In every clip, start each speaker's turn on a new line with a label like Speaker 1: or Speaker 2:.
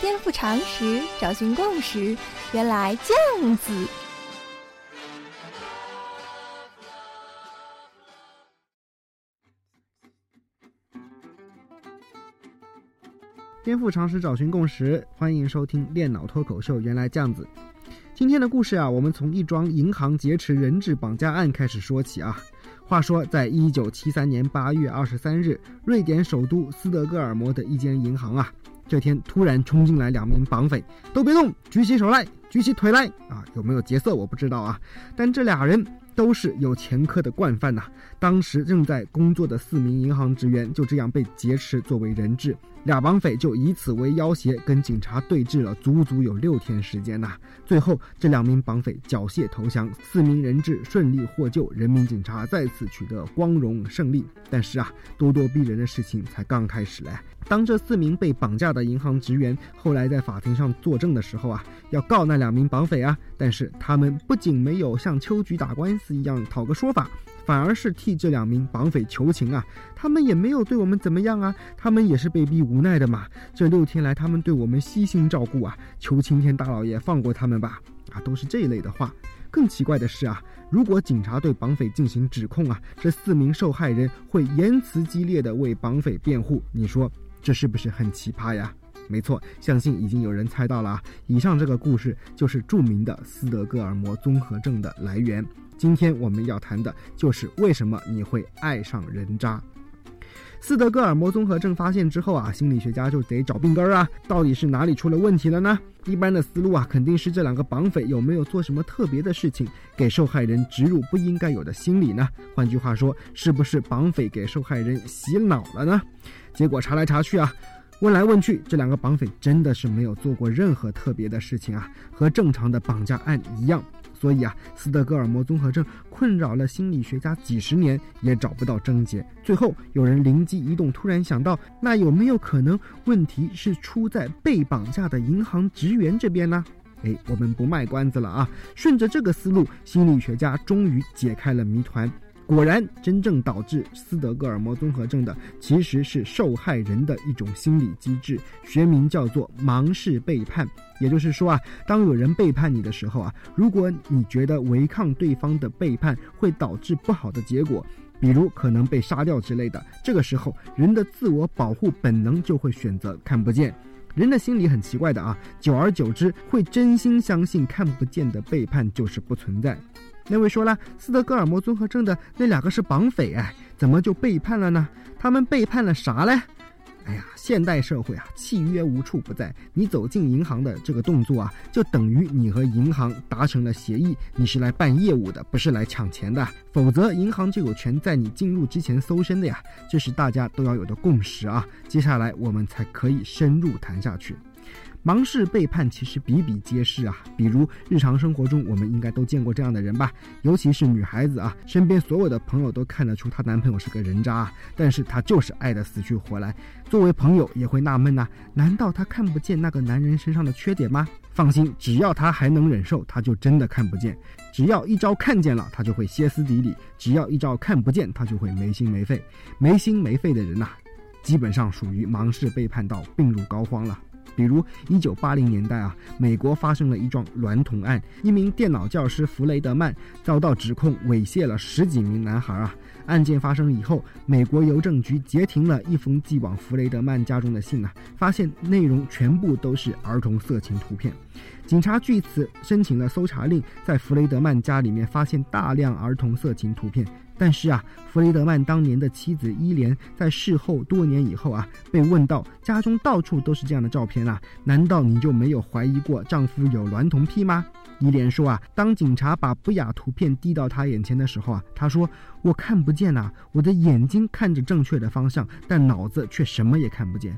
Speaker 1: 颠覆常识，找寻共识，原来这样子。
Speaker 2: 颠覆常识，找寻共识，欢迎收听《电脑脱口秀》。原来这样子。今天的故事啊，我们从一桩银行劫持人质绑架案开始说起啊。话说，在一九七三年八月二十三日，瑞典首都斯德哥尔摩的一间银行啊，这天突然冲进来两名绑匪，都别动，举起手来，举起腿来啊！有没有劫色我不知道啊，但这俩人都是有前科的惯犯呐。当时正在工作的四名银行职员就这样被劫持作为人质。俩绑匪就以此为要挟，跟警察对峙了足足有六天时间呐。最后，这两名绑匪缴械投降，四名人质顺利获救，人民警察再次取得光荣胜利。但是啊，咄咄逼人的事情才刚开始嘞。当这四名被绑架的银行职员后来在法庭上作证的时候啊，要告那两名绑匪啊，但是他们不仅没有像秋菊打官司一样讨个说法。反而是替这两名绑匪求情啊！他们也没有对我们怎么样啊，他们也是被逼无奈的嘛。这六天来，他们对我们悉心照顾啊，求青天大老爷放过他们吧！啊，都是这一类的话。更奇怪的是啊，如果警察对绑匪进行指控啊，这四名受害人会言辞激烈的为绑匪辩护，你说这是不是很奇葩呀？没错，相信已经有人猜到了啊。以上这个故事就是著名的斯德哥尔摩综合症的来源。今天我们要谈的就是为什么你会爱上人渣。斯德哥尔摩综合症发现之后啊，心理学家就得找病根儿啊，到底是哪里出了问题了呢？一般的思路啊，肯定是这两个绑匪有没有做什么特别的事情，给受害人植入不应该有的心理呢？换句话说，是不是绑匪给受害人洗脑了呢？结果查来查去啊，问来问去，这两个绑匪真的是没有做过任何特别的事情啊，和正常的绑架案一样。所以啊，斯德哥尔摩综合症困扰了心理学家几十年，也找不到症结。最后有人灵机一动，突然想到，那有没有可能问题是出在被绑架的银行职员这边呢？哎，我们不卖关子了啊，顺着这个思路，心理学家终于解开了谜团。果然，真正导致斯德哥尔摩综合症的，其实是受害人的一种心理机制，学名叫做盲视背叛。也就是说啊，当有人背叛你的时候啊，如果你觉得违抗对方的背叛会导致不好的结果，比如可能被杀掉之类的，这个时候人的自我保护本能就会选择看不见。人的心理很奇怪的啊，久而久之会真心相信看不见的背叛就是不存在。那位说了，斯德哥尔摩综合症的那两个是绑匪，哎，怎么就背叛了呢？他们背叛了啥嘞？哎呀，现代社会啊，契约无处不在。你走进银行的这个动作啊，就等于你和银行达成了协议，你是来办业务的，不是来抢钱的。否则，银行就有权在你进入之前搜身的呀。这是大家都要有的共识啊。接下来我们才可以深入谈下去。盲式背叛其实比比皆是啊，比如日常生活中，我们应该都见过这样的人吧？尤其是女孩子啊，身边所有的朋友都看得出她男朋友是个人渣，啊但是她就是爱得死去活来。作为朋友也会纳闷呐，难道她看不见那个男人身上的缺点吗？放心，只要她还能忍受，她就真的看不见；只要一招看见了，她就会歇斯底里；只要一招看不见，她就会没心没肺。没心没肺的人呐，基本上属于盲式背叛到病入膏肓了。比如，一九八零年代啊，美国发生了一桩娈童案，一名电脑教师弗雷德曼遭到指控猥亵了十几名男孩啊。案件发生以后，美国邮政局截停了一封寄往弗雷德曼家中的信啊，发现内容全部都是儿童色情图片。警察据此申请了搜查令，在弗雷德曼家里面发现大量儿童色情图片。但是啊，弗雷德曼当年的妻子伊莲在事后多年以后啊，被问到家中到处都是这样的照片啊，难道你就没有怀疑过丈夫有娈童癖吗？伊莲说啊，当警察把不雅图片递到她眼前的时候啊，她说我看不见呐，我的眼睛看着正确的方向，但脑子却什么也看不见。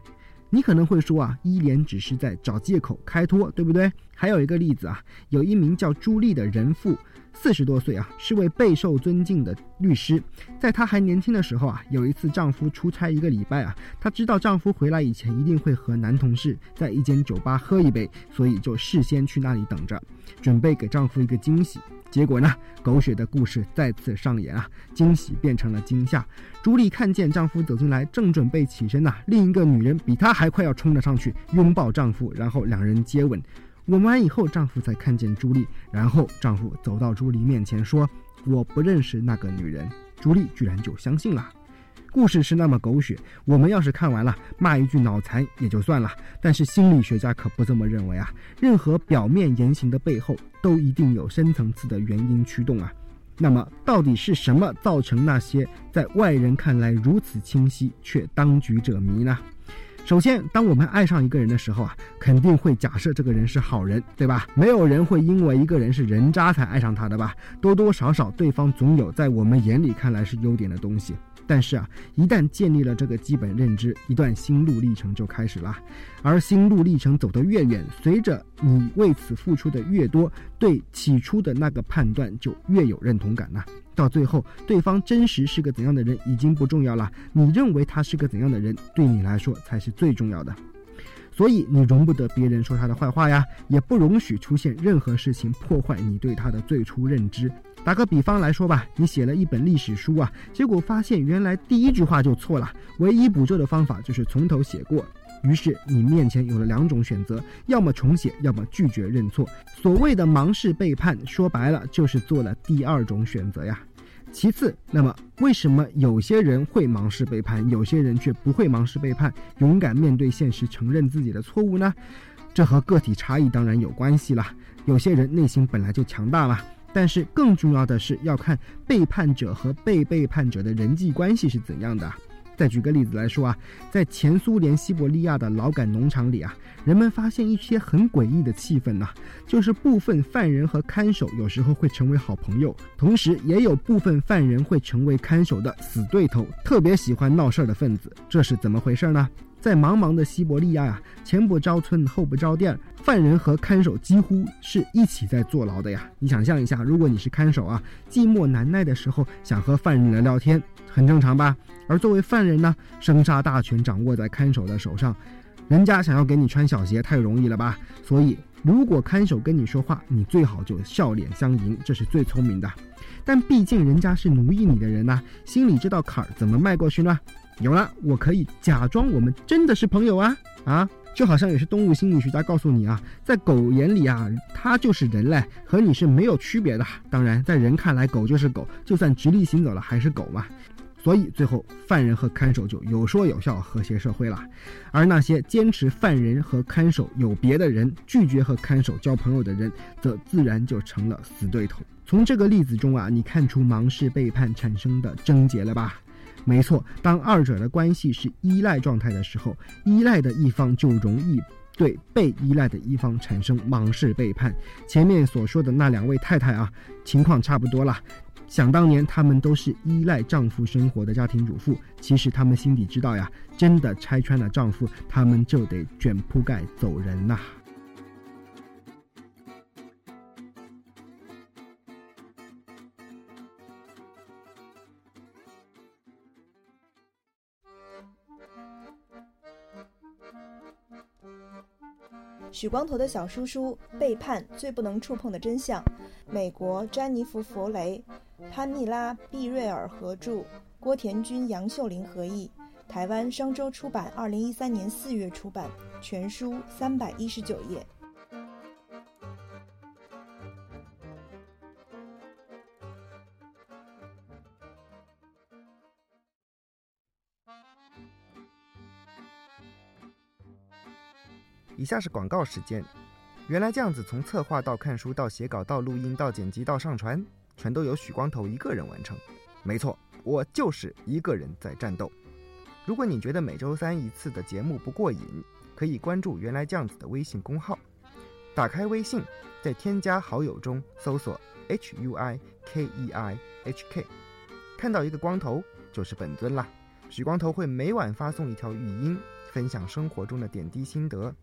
Speaker 2: 你可能会说啊，伊莲只是在找借口开脱，对不对？还有一个例子啊，有一名叫朱莉的人妇。四十多岁啊，是位备受尊敬的律师。在她还年轻的时候啊，有一次丈夫出差一个礼拜啊，她知道丈夫回来以前一定会和男同事在一间酒吧喝一杯，所以就事先去那里等着，准备给丈夫一个惊喜。结果呢，狗血的故事再次上演啊，惊喜变成了惊吓。朱莉看见丈夫走进来，正准备起身呐，另一个女人比她还快要冲了上去，拥抱丈夫，然后两人接吻。吻完以后，丈夫才看见朱莉，然后丈夫走到朱莉面前说：“我不认识那个女人。”朱莉居然就相信了。故事是那么狗血，我们要是看完了骂一句脑残也就算了，但是心理学家可不这么认为啊！任何表面言行的背后，都一定有深层次的原因驱动啊。那么，到底是什么造成那些在外人看来如此清晰却当局者迷呢？首先，当我们爱上一个人的时候啊，肯定会假设这个人是好人，对吧？没有人会因为一个人是人渣才爱上他的吧？多多少少，对方总有在我们眼里看来是优点的东西。但是啊，一旦建立了这个基本认知，一段心路历程就开始了。而心路历程走得越远，随着你为此付出的越多，对起初的那个判断就越有认同感了。到最后，对方真实是个怎样的人已经不重要了，你认为他是个怎样的人，对你来说才是最重要的。所以你容不得别人说他的坏话呀，也不容许出现任何事情破坏你对他的最初认知。打个比方来说吧，你写了一本历史书啊，结果发现原来第一句话就错了，唯一补救的方法就是从头写过。于是你面前有了两种选择，要么重写，要么拒绝认错。所谓的盲式背叛，说白了就是做了第二种选择呀。其次，那么为什么有些人会盲式背叛，有些人却不会盲式背叛，勇敢面对现实，承认自己的错误呢？这和个体差异当然有关系了。有些人内心本来就强大嘛。但是更重要的是要看背叛者和被背叛者的人际关系是怎样的。再举个例子来说啊，在前苏联西伯利亚的劳改农场里啊，人们发现一些很诡异的气氛呐，就是部分犯人和看守有时候会成为好朋友，同时也有部分犯人会成为看守的死对头，特别喜欢闹事儿的分子，这是怎么回事呢？在茫茫的西伯利亚呀，前不着村后不着店，犯人和看守几乎是一起在坐牢的呀。你想象一下，如果你是看守啊，寂寞难耐的时候想和犯人聊聊天，很正常吧？而作为犯人呢，生杀大权掌握在看守的手上，人家想要给你穿小鞋太容易了吧？所以，如果看守跟你说话，你最好就笑脸相迎，这是最聪明的。但毕竟人家是奴役你的人呐，心里这道坎儿怎么迈过去呢？有了，我可以假装我们真的是朋友啊啊！就好像有些动物心理学家告诉你啊，在狗眼里啊，它就是人类，和你是没有区别的。当然，在人看来，狗就是狗，就算直立行走了还是狗嘛。所以最后，犯人和看守就有说有笑，和谐社会了。而那些坚持犯人和看守有别的人，拒绝和看守交朋友的人，则自然就成了死对头。从这个例子中啊，你看出盲式背叛产生的症结了吧？没错，当二者的关系是依赖状态的时候，依赖的一方就容易对被依赖的一方产生盲式背叛。前面所说的那两位太太啊，情况差不多了。想当年，她们都是依赖丈夫生活的家庭主妇，其实她们心底知道呀，真的拆穿了丈夫，她们就得卷铺盖走人呐。
Speaker 3: 许光头的小叔叔《背叛最不能触碰的真相》，美国詹妮弗·弗雷、潘蜜拉·毕瑞尔合著，郭田军、杨秀玲合译，台湾商周出版，二零一三年四月出版，全书三百一十九页。
Speaker 2: 以下是广告时间。原来这样子，从策划到看书到写稿到录音到剪辑到上传，全都由许光头一个人完成。没错，我就是一个人在战斗。如果你觉得每周三一次的节目不过瘾，可以关注“原来酱子”的微信公号。打开微信，在添加好友中搜索 “h u i k e i h k”，看到一个光头就是本尊啦。许光头会每晚发送一条语音，分享生活中的点滴心得。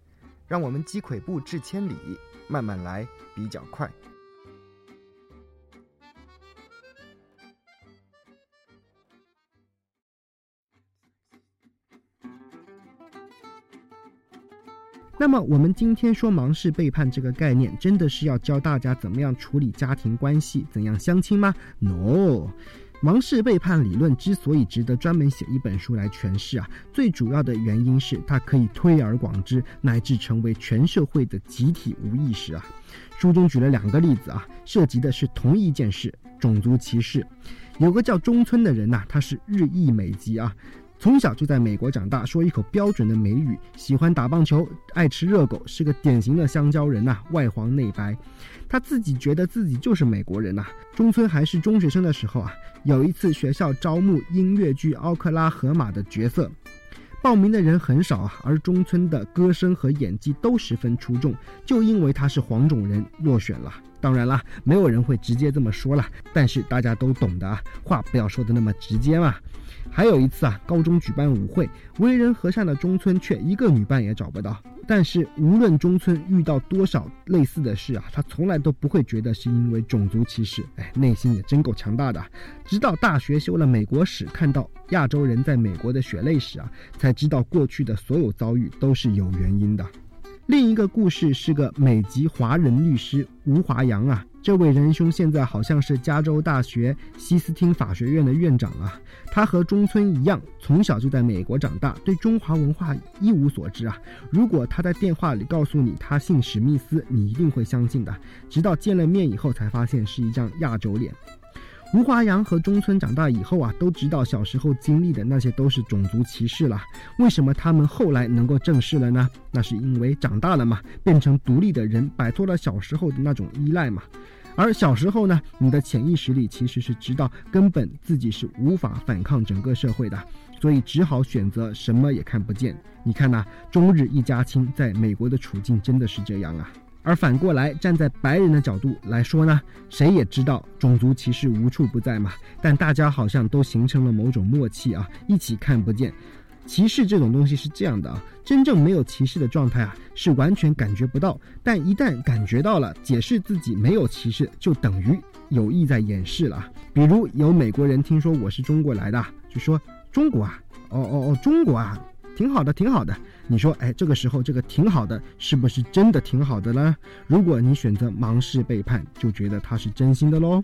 Speaker 2: 让我们积跬步至千里，慢慢来比较快。那么，我们今天说芒氏背叛这个概念，真的是要教大家怎么样处理家庭关系、怎样相亲吗？No。芒氏背叛理论之所以值得专门写一本书来诠释啊，最主要的原因是它可以推而广之，乃至成为全社会的集体无意识啊。书中举了两个例子啊，涉及的是同一件事——种族歧视。有个叫中村的人呐，他是日裔美籍啊，从小就在美国长大，说一口标准的美语，喜欢打棒球，爱吃热狗，是个典型的香蕉人呐，外黄内白。他自己觉得自己就是美国人呐。中村还是中学生的时候啊，有一次学校招募音乐剧《奥克拉荷马》的角色，报名的人很少啊，而中村的歌声和演技都十分出众，就因为他是黄种人落选了。当然啦，没有人会直接这么说了，但是大家都懂的啊，话不要说的那么直接嘛。还有一次啊，高中举办舞会，为人和善的中村却一个女伴也找不到。但是无论中村遇到多少类似的事啊，他从来都不会觉得是因为种族歧视。哎，内心也真够强大的。直到大学修了美国史，看到亚洲人在美国的血泪史啊，才知道过去的所有遭遇都是有原因的。另一个故事是个美籍华人律师吴华阳啊。这位仁兄现在好像是加州大学西斯汀法学院的院长啊。他和中村一样，从小就在美国长大，对中华文化一无所知啊。如果他在电话里告诉你他姓史密斯，你一定会相信的。直到见了面以后，才发现是一张亚洲脸。吴华阳和中村长大以后啊，都知道小时候经历的那些都是种族歧视了。为什么他们后来能够正视了呢？那是因为长大了嘛，变成独立的人，摆脱了小时候的那种依赖嘛。而小时候呢，你的潜意识里其实是知道根本自己是无法反抗整个社会的，所以只好选择什么也看不见。你看呐，中日一家亲在美国的处境真的是这样啊。而反过来，站在白人的角度来说呢，谁也知道种族歧视无处不在嘛，但大家好像都形成了某种默契啊，一起看不见。歧视这种东西是这样的啊，真正没有歧视的状态啊，是完全感觉不到；但一旦感觉到了，解释自己没有歧视，就等于有意在掩饰了。比如有美国人听说我是中国来的，就说中国啊，哦哦哦，中国啊。挺好的，挺好的。你说，哎，这个时候这个挺好的，是不是真的挺好的呢？如果你选择芒氏背叛，就觉得他是真心的喽。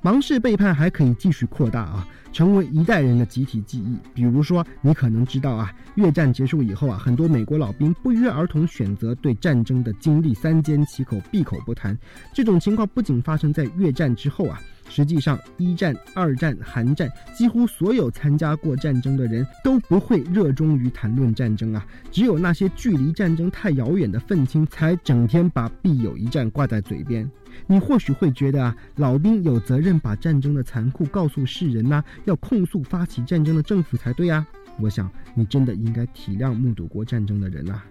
Speaker 2: 芒氏背叛还可以继续扩大啊，成为一代人的集体记忆。比如说，你可能知道啊，越战结束以后啊，很多美国老兵不约而同选择对战争的经历三缄其口，闭口不谈。这种情况不仅发生在越战之后啊。实际上，一战、二战、韩战，几乎所有参加过战争的人都不会热衷于谈论战争啊。只有那些距离战争太遥远的愤青，才整天把“必有一战”挂在嘴边。你或许会觉得啊，老兵有责任把战争的残酷告诉世人呐，要控诉发起战争的政府才对啊。我想，你真的应该体谅目睹过战争的人啊。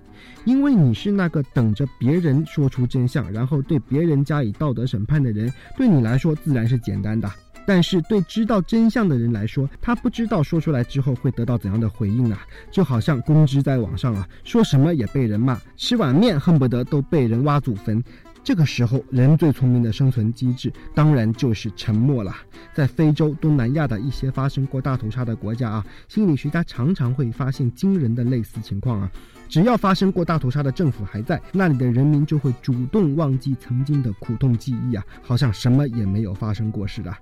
Speaker 2: 因为你是那个等着别人说出真相，然后对别人加以道德审判的人，对你来说自然是简单的。但是对知道真相的人来说，他不知道说出来之后会得到怎样的回应啊！就好像公知在网上啊，说什么也被人骂，吃碗面恨不得都被人挖祖坟。这个时候，人最聪明的生存机制当然就是沉默了。在非洲、东南亚的一些发生过大屠杀的国家啊，心理学家常常会发现惊人的类似情况啊。只要发生过大屠杀的政府还在那里的人民，就会主动忘记曾经的苦痛记忆啊，好像什么也没有发生过似的。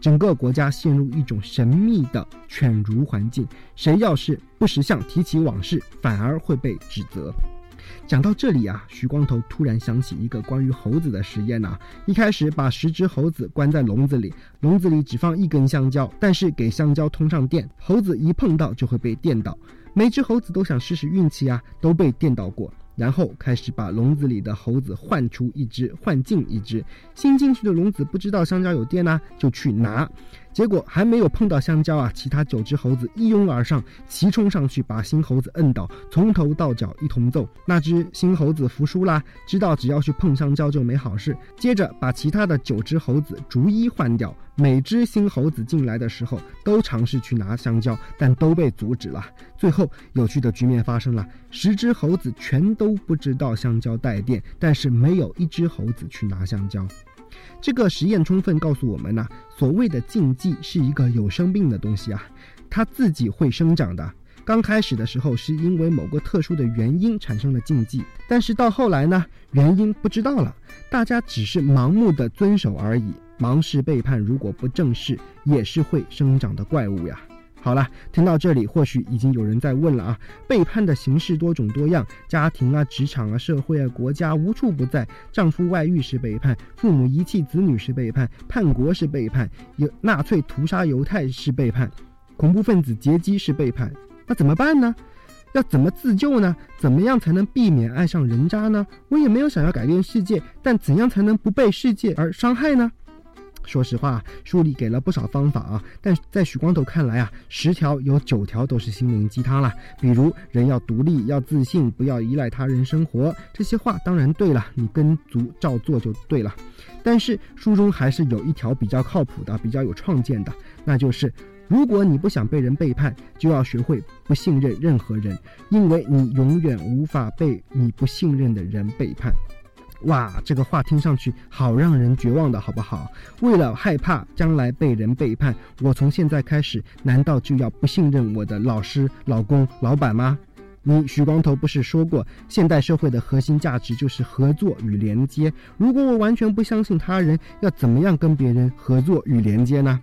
Speaker 2: 整个国家陷入一种神秘的犬儒环境，谁要是不识相提起往事，反而会被指责。讲到这里啊，徐光头突然想起一个关于猴子的实验呐。一开始把十只猴子关在笼子里，笼子里只放一根香蕉，但是给香蕉通上电，猴子一碰到就会被电到。每只猴子都想试试运气啊，都被电到过。然后开始把笼子里的猴子换出一只，换进一只。新进去的笼子不知道香蕉有电呢，就去拿。结果还没有碰到香蕉啊，其他九只猴子一拥而上，齐冲上去把新猴子摁倒，从头到脚一同揍。那只新猴子服输啦，知道只要去碰香蕉就没好事。接着把其他的九只猴子逐一换掉，每只新猴子进来的时候都尝试去拿香蕉，但都被阻止了。最后有趣的局面发生了，十只猴子全都不知道香蕉带电，但是没有一只猴子去拿香蕉。这个实验充分告诉我们呢，所谓的禁忌是一个有生命的东西啊，它自己会生长的。刚开始的时候是因为某个特殊的原因产生了禁忌，但是到后来呢，原因不知道了，大家只是盲目的遵守而已。盲视背叛，如果不正视，也是会生长的怪物呀。好了，听到这里，或许已经有人在问了啊，背叛的形式多种多样，家庭啊、职场啊、社会啊、国家无处不在。丈夫外遇是背叛，父母遗弃子女是背叛，叛国是背叛，有纳粹屠杀犹太是背叛，恐怖分子劫机是背叛。那怎么办呢？要怎么自救呢？怎么样才能避免爱上人渣呢？我也没有想要改变世界，但怎样才能不被世界而伤害呢？说实话，书里给了不少方法啊，但在许光头看来啊，十条有九条都是心灵鸡汤了。比如人要独立，要自信，不要依赖他人生活，这些话当然对了，你跟足照做就对了。但是书中还是有一条比较靠谱的、比较有创建的，那就是。如果你不想被人背叛，就要学会不信任任何人，因为你永远无法被你不信任的人背叛。哇，这个话听上去好让人绝望的，好不好？为了害怕将来被人背叛，我从现在开始，难道就要不信任我的老师、老公、老板吗？你许光头不是说过，现代社会的核心价值就是合作与连接？如果我完全不相信他人，要怎么样跟别人合作与连接呢？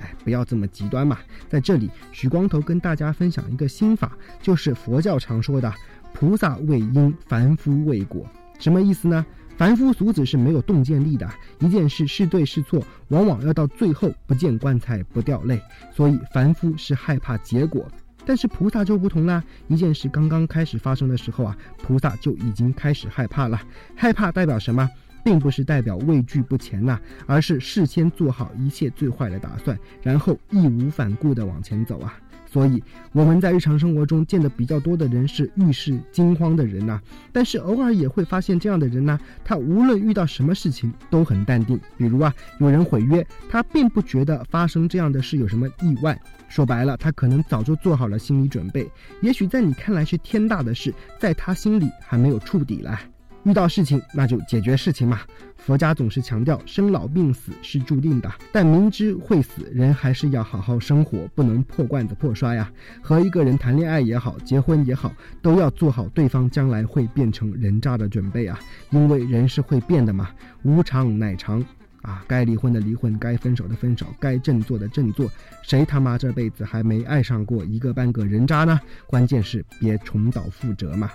Speaker 2: 哎，不要这么极端嘛！在这里，许光头跟大家分享一个心法，就是佛教常说的“菩萨为因，凡夫为果”。什么意思呢？凡夫俗子是没有洞见力的，一件事是对是错，往往要到最后不见棺材不掉泪。所以凡夫是害怕结果，但是菩萨就不同啦。一件事刚刚开始发生的时候啊，菩萨就已经开始害怕了。害怕代表什么？并不是代表畏惧不前呐，而是事先做好一切最坏的打算，然后义无反顾地往前走啊。所以我们在日常生活中见的比较多的人是遇事惊慌的人呐，但是偶尔也会发现这样的人呢，他无论遇到什么事情都很淡定。比如啊，有人毁约，他并不觉得发生这样的事有什么意外。说白了，他可能早就做好了心理准备。也许在你看来是天大的事，在他心里还没有触底来。遇到事情，那就解决事情嘛。佛家总是强调生老病死是注定的，但明知会死，人还是要好好生活，不能破罐子破摔呀。和一个人谈恋爱也好，结婚也好，都要做好对方将来会变成人渣的准备啊。因为人是会变的嘛，无常乃常啊。该离婚的离婚，该分手的分手，该振作的振作。谁他妈这辈子还没爱上过一个半个人渣呢？关键是别重蹈覆辙嘛。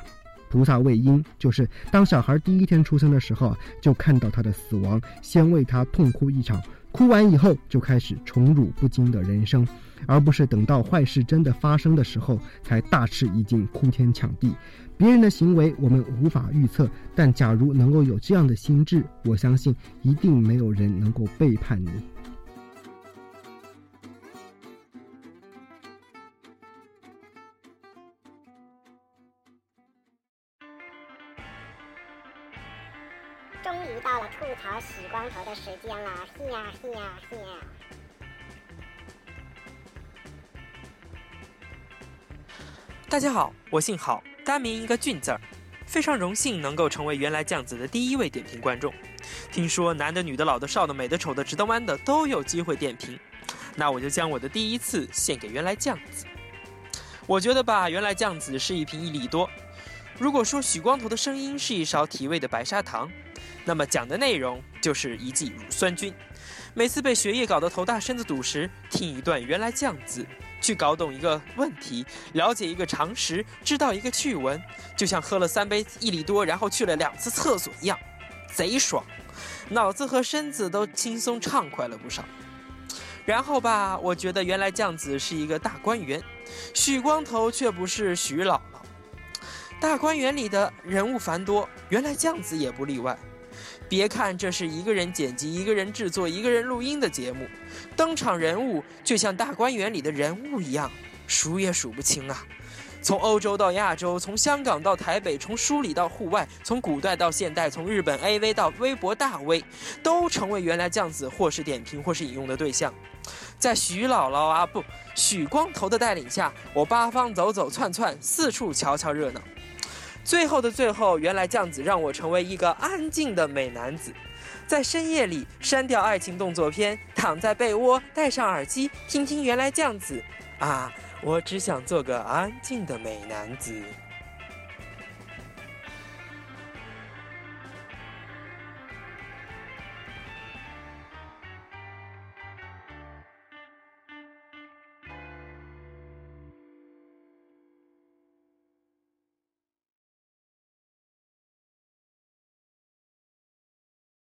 Speaker 2: 菩萨为因，就是当小孩第一天出生的时候啊，就看到他的死亡，先为他痛哭一场，哭完以后就开始宠辱不惊的人生，而不是等到坏事真的发生的时候才大吃一惊，哭天抢地。别人的行为我们无法预测，但假如能够有这样的心智，我相信一定没有人能够背叛你。
Speaker 4: 好洗光头的时间了，嘿呀嘿呀嘿呀！
Speaker 5: 大家好，我姓郝，单名一个俊字儿，非常荣幸能够成为原来酱子的第一位点评观众。听说男的、女的、老的、少的、美的、丑的、直的、弯的都有机会点评，那我就将我的第一次献给原来酱子。我觉得吧，原来酱子是一瓶一利多。如果说许光头的声音是一勺提味的白砂糖。那么讲的内容就是一剂乳酸菌。每次被学业搞得头大身子堵时，听一段原来酱子，去搞懂一个问题，了解一个常识，知道一个趣闻，就像喝了三杯益力多，然后去了两次厕所一样，贼爽，脑子和身子都轻松畅快了不少。然后吧，我觉得原来酱子是一个大观园，许光头却不是许姥姥。大观园里的人物繁多，原来酱子也不例外。别看这是一个人剪辑、一个人制作、一个人录音的节目，登场人物就像大观园里的人物一样，数也数不清啊！从欧洲到亚洲，从香港到台北，从书里到户外，从古代到现代，从日本 AV 到微博大 V，都成为原来酱子或是点评或是引用的对象。在许姥姥啊不许光头的带领下，我八方走走窜窜，四处瞧瞧热闹。最后的最后，原来酱子让我成为一个安静的美男子，在深夜里删掉爱情动作片，躺在被窝，戴上耳机，听听原来酱子。啊，我只想做个安静的美男子。